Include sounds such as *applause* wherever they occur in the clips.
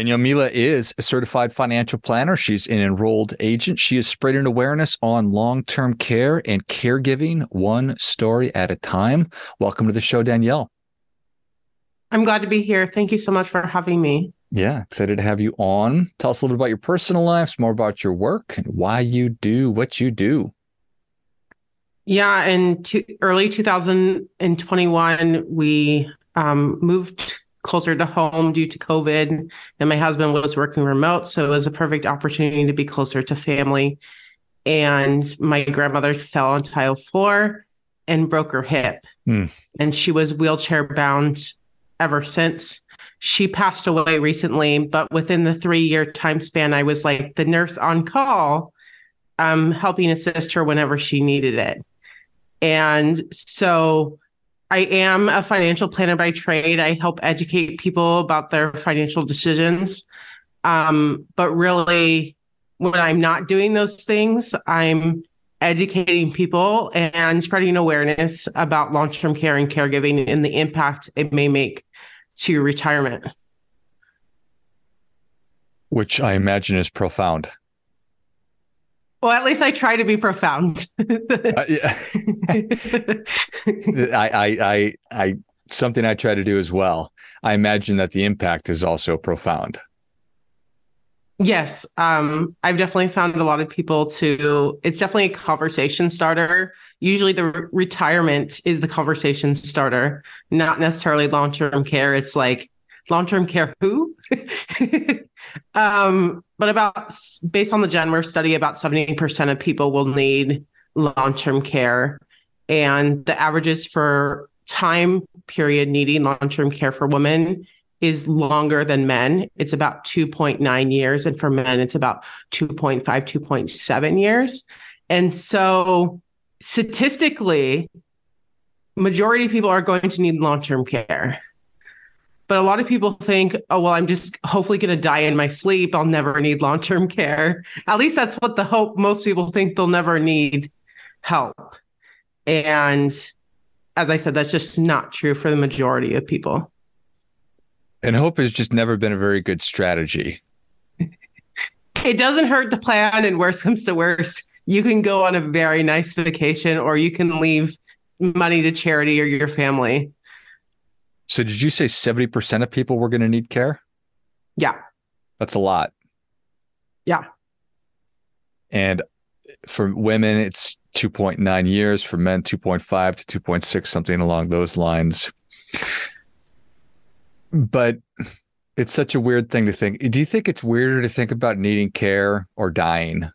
Danielle Miura is a certified financial planner. She's an enrolled agent. She is spreading awareness on long term care and caregiving, one story at a time. Welcome to the show, Danielle. I'm glad to be here. Thank you so much for having me. Yeah, excited to have you on. Tell us a little bit about your personal life, more about your work, and why you do what you do. Yeah, in early 2021, we um, moved closer to home due to COVID, and my husband was working remote. So it was a perfect opportunity to be closer to family. And my grandmother fell on tile floor and broke her hip. Mm. And she was wheelchair bound ever since. She passed away recently, but within the three year time span, I was like the nurse on call, um, helping assist her whenever she needed it. And so I am a financial planner by trade. I help educate people about their financial decisions. Um, but really, when I'm not doing those things, I'm educating people and spreading awareness about long term care and caregiving and the impact it may make to retirement. Which I imagine is profound. Well, at least I try to be profound. *laughs* uh, yeah. I, I, I, I, something I try to do as well. I imagine that the impact is also profound. Yes, um, I've definitely found a lot of people to. It's definitely a conversation starter. Usually, the re- retirement is the conversation starter, not necessarily long term care. It's like long term care who? *laughs* um, but about based on the Genworth study, about 70% of people will need long term care. And the averages for time period needing long term care for women is longer than men. It's about 2.9 years. And for men, it's about 2.5, 2.7 years. And so statistically, majority of people are going to need long term care. But a lot of people think, oh, well, I'm just hopefully going to die in my sleep. I'll never need long term care. At least that's what the hope most people think they'll never need help. And as I said, that's just not true for the majority of people. And hope has just never been a very good strategy. *laughs* it doesn't hurt to plan, and worse comes to worse, you can go on a very nice vacation or you can leave money to charity or your family. So did you say 70% of people were going to need care? Yeah. That's a lot. Yeah. And for women, it's 2.9 years. For men, 2.5 to 2.6, something along those lines. But it's such a weird thing to think. Do you think it's weirder to think about needing care or dying?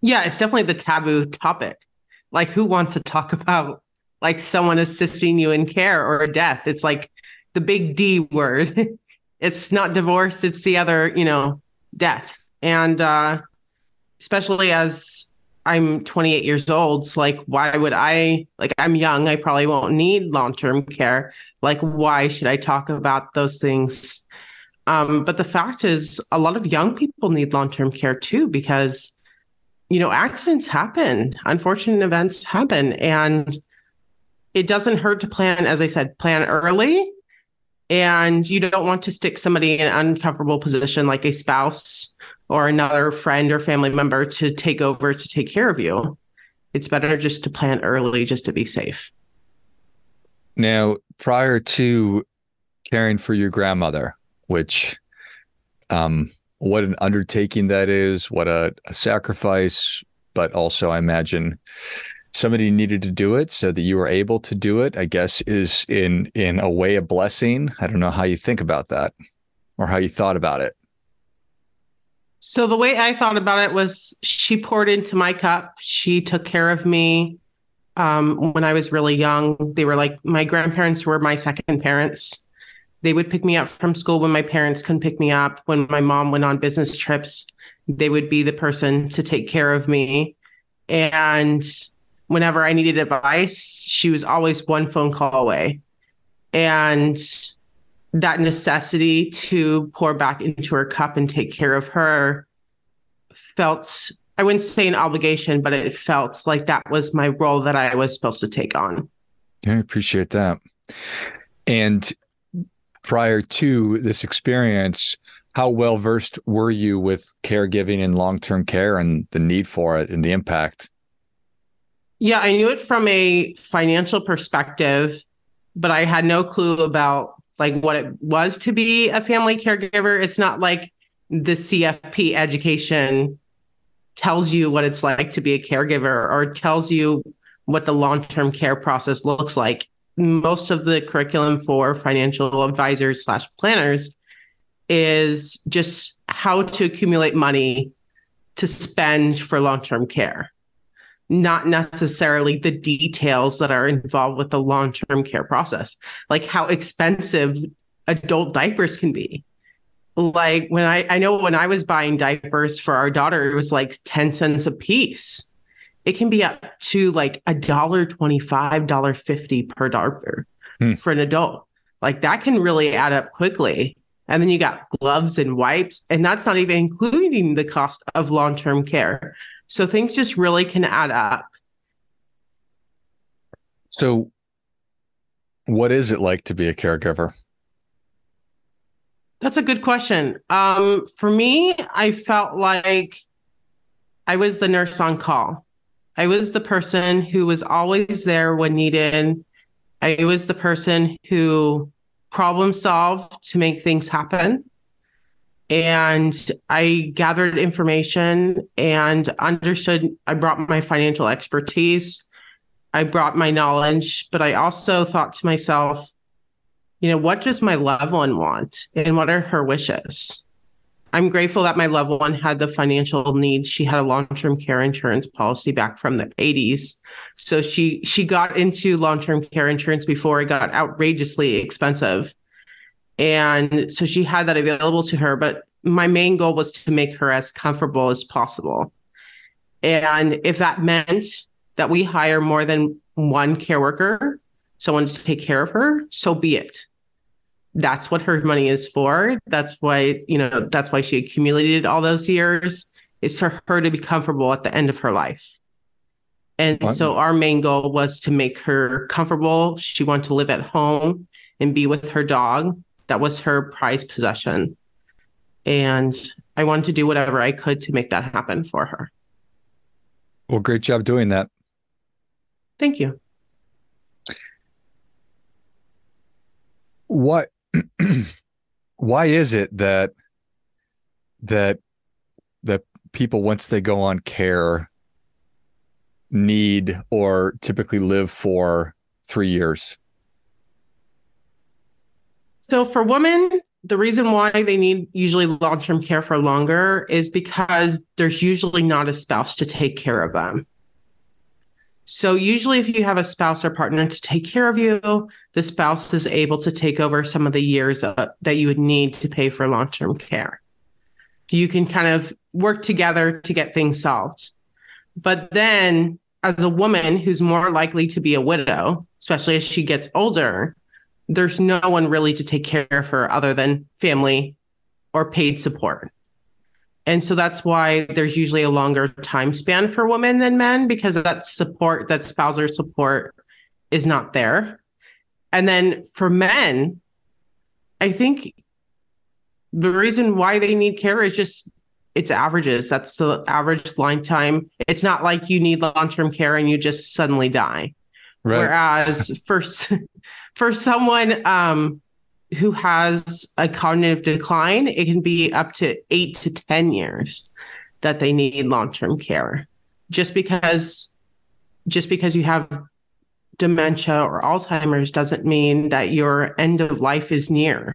Yeah, it's definitely the taboo topic. Like, who wants to talk about like someone assisting you in care or death. It's like the big D word. *laughs* it's not divorce, it's the other, you know, death. And uh especially as I'm 28 years old, so like why would I like I'm young, I probably won't need long-term care. Like why should I talk about those things? Um, but the fact is a lot of young people need long-term care too because you know accidents happen unfortunate events happen and it doesn't hurt to plan, as I said, plan early. And you don't want to stick somebody in an uncomfortable position like a spouse or another friend or family member to take over to take care of you. It's better just to plan early just to be safe. Now, prior to caring for your grandmother, which um what an undertaking that is, what a, a sacrifice, but also I imagine somebody needed to do it so that you were able to do it i guess is in in a way a blessing. I don't know how you think about that or how you thought about it. So the way i thought about it was she poured into my cup. She took care of me um, when i was really young. They were like my grandparents were my second parents. They would pick me up from school when my parents couldn't pick me up. When my mom went on business trips they would be the person to take care of me. And whenever I needed advice, she was always one phone call away. And that necessity to pour back into her cup and take care of her felt, I wouldn't say an obligation, but it felt like that was my role that I was supposed to take on. I appreciate that. And prior to this experience, how well versed were you with caregiving and long term care and the need for it and the impact? Yeah, I knew it from a financial perspective, but I had no clue about like what it was to be a family caregiver. It's not like the CFP education tells you what it's like to be a caregiver or tells you what the long-term care process looks like. Most of the curriculum for financial advisors slash planners is just how to accumulate money to spend for long-term care not necessarily the details that are involved with the long-term care process like how expensive adult diapers can be. Like when i i know when i was buying diapers for our daughter it was like 10 cents a piece. It can be up to like a dollar 25 dollar 50 per diaper hmm. for an adult. Like that can really add up quickly and then you got gloves and wipes and that's not even including the cost of long-term care so things just really can add up. So, what is it like to be a caregiver? That's a good question. Um, for me, I felt like I was the nurse on call. I was the person who was always there when needed. I was the person who problem solved to make things happen and I gathered information and understood. I brought my financial expertise, I brought my knowledge, but I also thought to myself, you know, what does my loved one want and what are her wishes? I'm grateful that my loved one had the financial needs. She had a long-term care insurance policy back from the 80s. So she she got into long-term care insurance before it got outrageously expensive and so she had that available to her. But my main goal was to make her as comfortable as possible. And if that meant that we hire more than one care worker, someone to take care of her, so be it. That's what her money is for. That's why, you know, that's why she accumulated all those years, is for her to be comfortable at the end of her life. And so our main goal was to make her comfortable. She wanted to live at home and be with her dog that was her prized possession. And I wanted to do whatever I could to make that happen for her. Well, great job doing that. Thank you. What *clears throat* why is it that that that people once they go on care need or typically live for 3 years? So for women, the reason why they need usually long-term care for longer is because there's usually not a spouse to take care of them. So usually if you have a spouse or partner to take care of you, the spouse is able to take over some of the years that you would need to pay for long-term care. You can kind of work together to get things solved. But then as a woman who's more likely to be a widow, especially as she gets older, there's no one really to take care of her other than family or paid support. And so that's why there's usually a longer time span for women than men because that support, that spousal support is not there. And then for men, I think the reason why they need care is just it's averages. That's the average lifetime. It's not like you need long term care and you just suddenly die. Right. Whereas *laughs* for for someone um, who has a cognitive decline, it can be up to eight to 10 years that they need long-term care. Just because just because you have dementia or Alzheimer's doesn't mean that your end of life is near.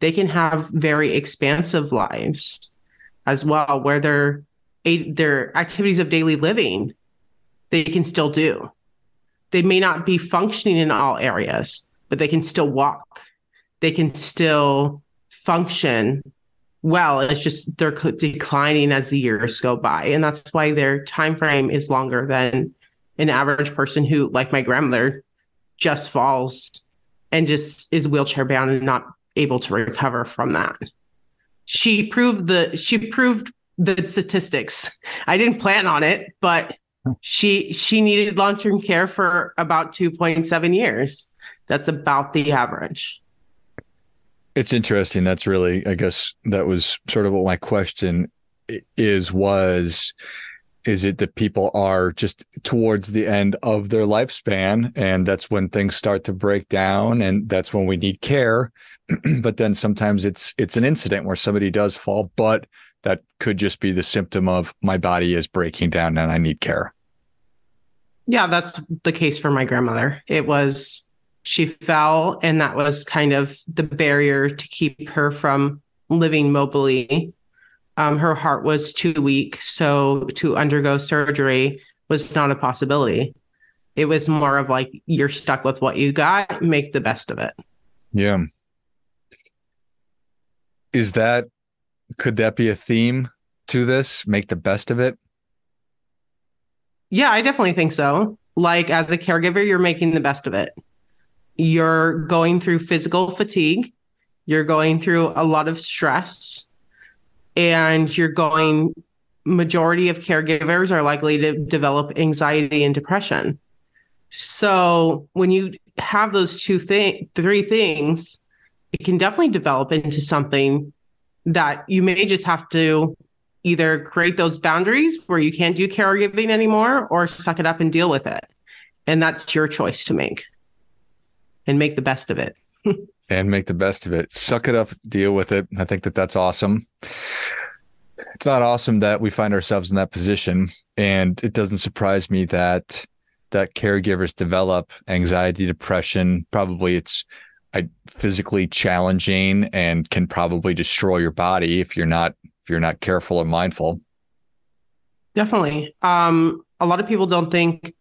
They can have very expansive lives as well, where their their activities of daily living they can still do. They may not be functioning in all areas, but they can still walk. They can still function well. It's just they're declining as the years go by, and that's why their time frame is longer than an average person who, like my grandmother, just falls and just is wheelchair bound and not able to recover from that. She proved the she proved the statistics. I didn't plan on it, but she she needed long-term care for about 2.7 years that's about the average. It's interesting. That's really, I guess, that was sort of what my question is was is it that people are just towards the end of their lifespan and that's when things start to break down and that's when we need care. *clears throat* But then sometimes it's it's an incident where somebody does fall but that could just be the symptom of my body is breaking down and I need care. Yeah that's the case for my grandmother. It was she fell and that was kind of the barrier to keep her from living mobily um, her heart was too weak, so to undergo surgery was not a possibility. It was more of like you're stuck with what you got, make the best of it. Yeah. Is that could that be a theme to this? Make the best of it? Yeah, I definitely think so. Like as a caregiver, you're making the best of it. You're going through physical fatigue, you're going through a lot of stress and you're going majority of caregivers are likely to develop anxiety and depression. So when you have those two thing three things it can definitely develop into something that you may just have to either create those boundaries where you can't do caregiving anymore or suck it up and deal with it. And that's your choice to make and make the best of it *laughs* and make the best of it. Suck it up, deal with it. I think that that's awesome. It's not awesome that we find ourselves in that position, and it doesn't surprise me that that caregivers develop anxiety, depression. Probably it's physically challenging and can probably destroy your body if you're not if you're not careful or mindful. Definitely. Um, a lot of people don't think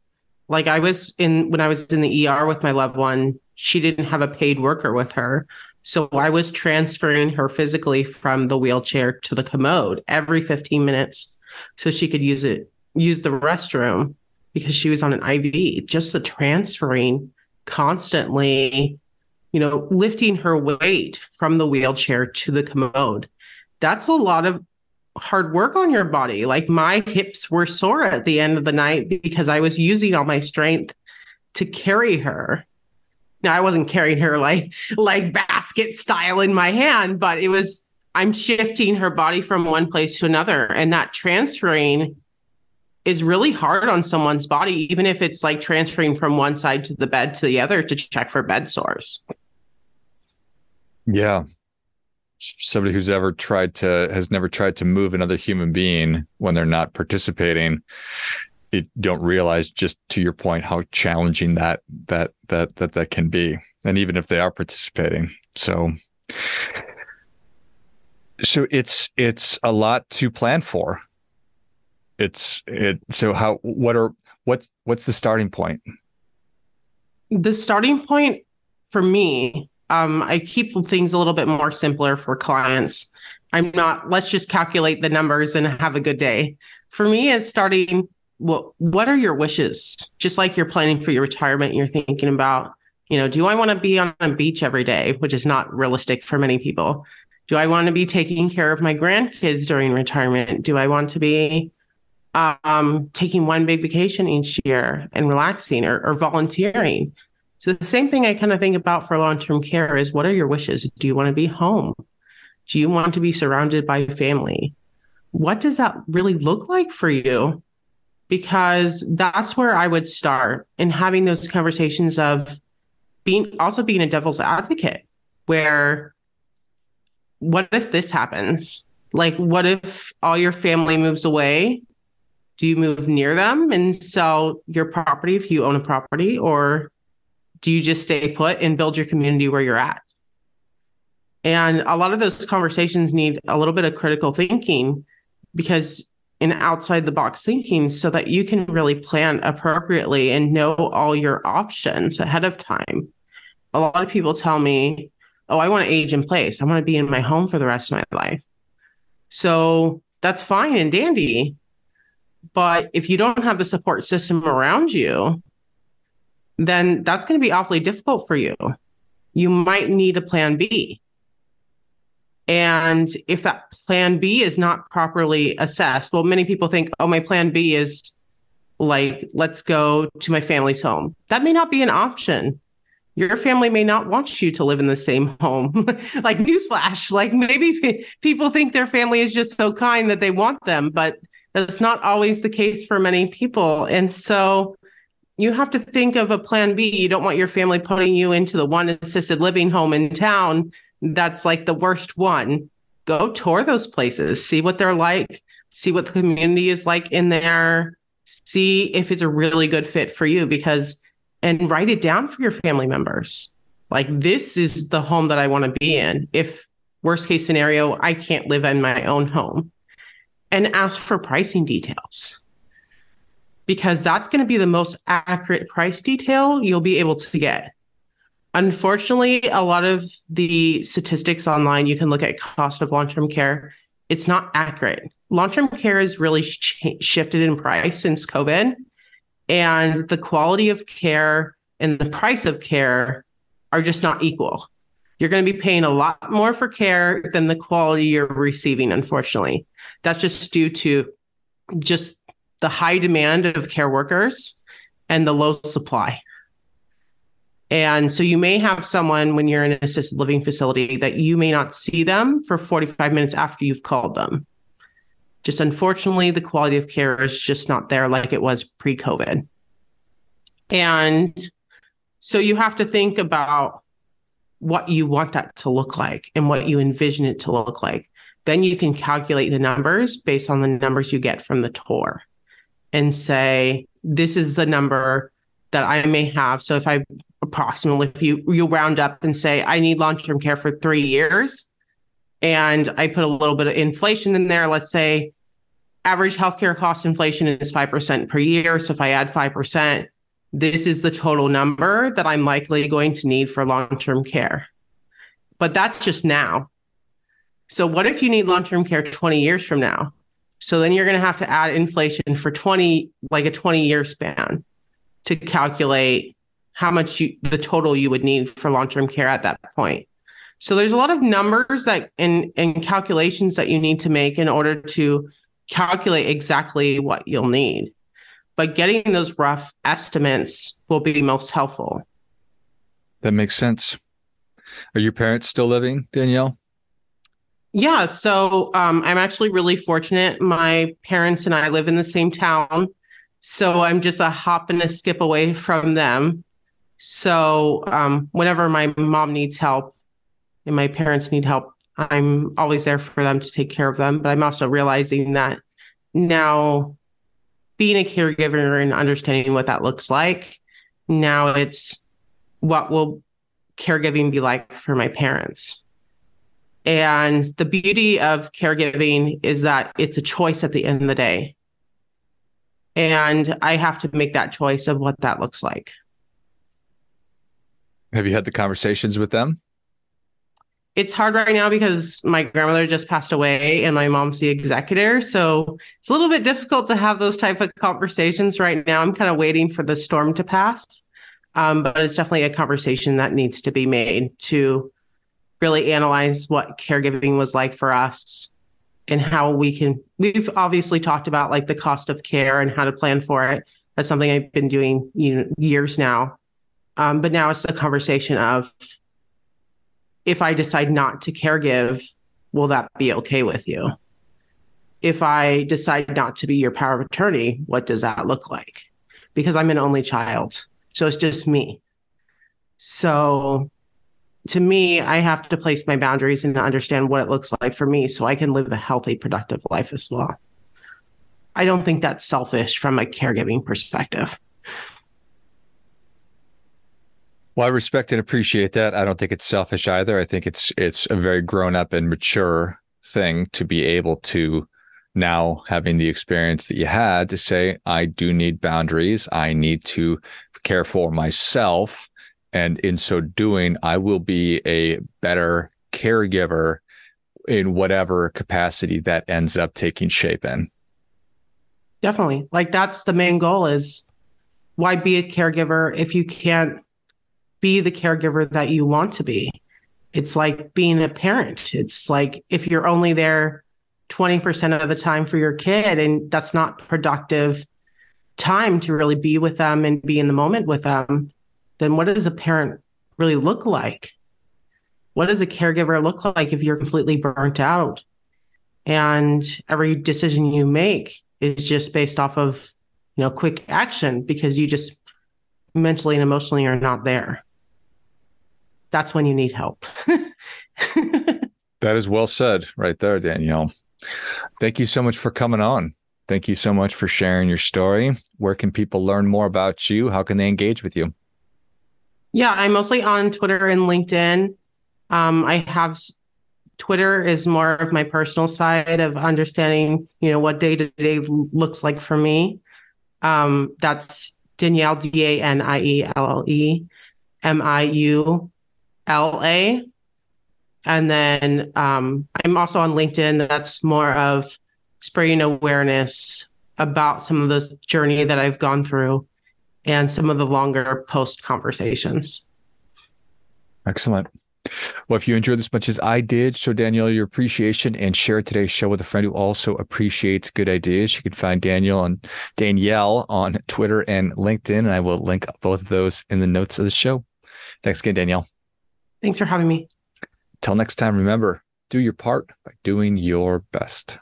like I was in when I was in the ER with my loved one she didn't have a paid worker with her. So I was transferring her physically from the wheelchair to the commode every 15 minutes so she could use it, use the restroom because she was on an IV. Just the transferring constantly, you know, lifting her weight from the wheelchair to the commode. That's a lot of hard work on your body. Like my hips were sore at the end of the night because I was using all my strength to carry her. Now I wasn't carrying her like like basket style in my hand, but it was I'm shifting her body from one place to another. And that transferring is really hard on someone's body, even if it's like transferring from one side to the bed to the other to check for bed sores. Yeah. Somebody who's ever tried to has never tried to move another human being when they're not participating don't realize just to your point how challenging that that that that that can be and even if they are participating. So so it's it's a lot to plan for. It's it so how what are what's what's the starting point? The starting point for me um i keep things a little bit more simpler for clients. I'm not let's just calculate the numbers and have a good day. For me it's starting well, what are your wishes? Just like you're planning for your retirement, you're thinking about, you know, do I want to be on a beach every day, which is not realistic for many people? Do I want to be taking care of my grandkids during retirement? Do I want to be um, taking one big vacation each year and relaxing or, or volunteering? So the same thing I kind of think about for long-term care is what are your wishes? Do you want to be home? Do you want to be surrounded by family? What does that really look like for you? Because that's where I would start in having those conversations of being also being a devil's advocate where what if this happens? Like what if all your family moves away? Do you move near them and sell your property if you own a property or do you just stay put and build your community where you're at? And a lot of those conversations need a little bit of critical thinking because and outside the box thinking so that you can really plan appropriately and know all your options ahead of time. A lot of people tell me, Oh, I want to age in place. I want to be in my home for the rest of my life. So that's fine and dandy. But if you don't have the support system around you, then that's going to be awfully difficult for you. You might need a plan B. And if that plan B is not properly assessed, well, many people think, oh, my plan B is like, let's go to my family's home. That may not be an option your family may not want you to live in the same home. *laughs* like newsflash, *laughs* like maybe people think their family is just so kind that they want them, but that's not always the case for many people. And so you have to think of a plan B. You don't want your family putting you into the one assisted living home in town that's like the worst one. Go tour those places, see what they're like, see what the community is like in there, see if it's a really good fit for you because and write it down for your family members. Like this is the home that I want to be in. If worst case scenario, I can't live in my own home. And ask for pricing details. Because that's going to be the most accurate price detail you'll be able to get. Unfortunately, a lot of the statistics online, you can look at cost of long term care. It's not accurate. Long term care has really sh- shifted in price since COVID, and the quality of care and the price of care are just not equal. You're going to be paying a lot more for care than the quality you're receiving, unfortunately. That's just due to just the high demand of care workers and the low supply. And so you may have someone when you're in an assisted living facility that you may not see them for 45 minutes after you've called them. Just unfortunately, the quality of care is just not there like it was pre COVID. And so you have to think about what you want that to look like and what you envision it to look like. Then you can calculate the numbers based on the numbers you get from the tour and say, this is the number that I may have. So if I approximately, if you you round up and say I need long term care for three years, and I put a little bit of inflation in there, let's say average healthcare cost inflation is five percent per year. So if I add five percent, this is the total number that I'm likely going to need for long term care. But that's just now. So what if you need long term care 20 years from now? So then you're going to have to add inflation for 20, like a 20 year span to calculate how much you the total you would need for long-term care at that point. So there's a lot of numbers that and and calculations that you need to make in order to calculate exactly what you'll need. But getting those rough estimates will be most helpful. That makes sense. Are your parents still living, Danielle? Yeah, so um, I'm actually really fortunate. My parents and I live in the same town. So I'm just a hop and a skip away from them. So um, whenever my mom needs help and my parents need help, I'm always there for them to take care of them. But I'm also realizing that now being a caregiver and understanding what that looks like, now it's what will caregiving be like for my parents? And the beauty of caregiving is that it's a choice at the end of the day. And I have to make that choice of what that looks like. Have you had the conversations with them? It's hard right now because my grandmother just passed away and my mom's the executor. So it's a little bit difficult to have those type of conversations right now. I'm kind of waiting for the storm to pass. Um, but it's definitely a conversation that needs to be made to really analyze what caregiving was like for us and how we can we've obviously talked about like the cost of care and how to plan for it that's something i've been doing you know, years now um, but now it's the conversation of if I decide not to caregive, will that be okay with you? If I decide not to be your power of attorney, what does that look like? Because I'm an only child. So it's just me. So to me, I have to place my boundaries and understand what it looks like for me so I can live a healthy, productive life as well. I don't think that's selfish from a caregiving perspective. Well, I respect and appreciate that. I don't think it's selfish either. I think it's it's a very grown up and mature thing to be able to now having the experience that you had to say I do need boundaries. I need to care for myself and in so doing I will be a better caregiver in whatever capacity that ends up taking shape in. Definitely. Like that's the main goal is why be a caregiver if you can't be the caregiver that you want to be. It's like being a parent. It's like if you're only there 20% of the time for your kid and that's not productive time to really be with them and be in the moment with them, then what does a parent really look like? What does a caregiver look like if you're completely burnt out? And every decision you make is just based off of, you know, quick action because you just mentally and emotionally are not there. That's when you need help. that is well said right there, Danielle. Thank you so much for coming on. Thank you so much for sharing your story. Where can people learn more about you? How can they engage with you? Yeah, I'm mostly on Twitter and LinkedIn. Um, I have Twitter is more of my personal side of understanding, you know, what day to day looks like for me. Um, that's Danielle D A N I E L L E M I U L A. And then um, I'm also on LinkedIn. That's more of spreading awareness about some of the journey that I've gone through and some of the longer post conversations. Excellent. Well, if you enjoyed this much as I did, show Danielle your appreciation and share today's show with a friend who also appreciates good ideas. You can find Daniel on Danielle on Twitter and LinkedIn, and I will link both of those in the notes of the show. Thanks again, Danielle. Thanks for having me. Till next time, remember do your part by doing your best.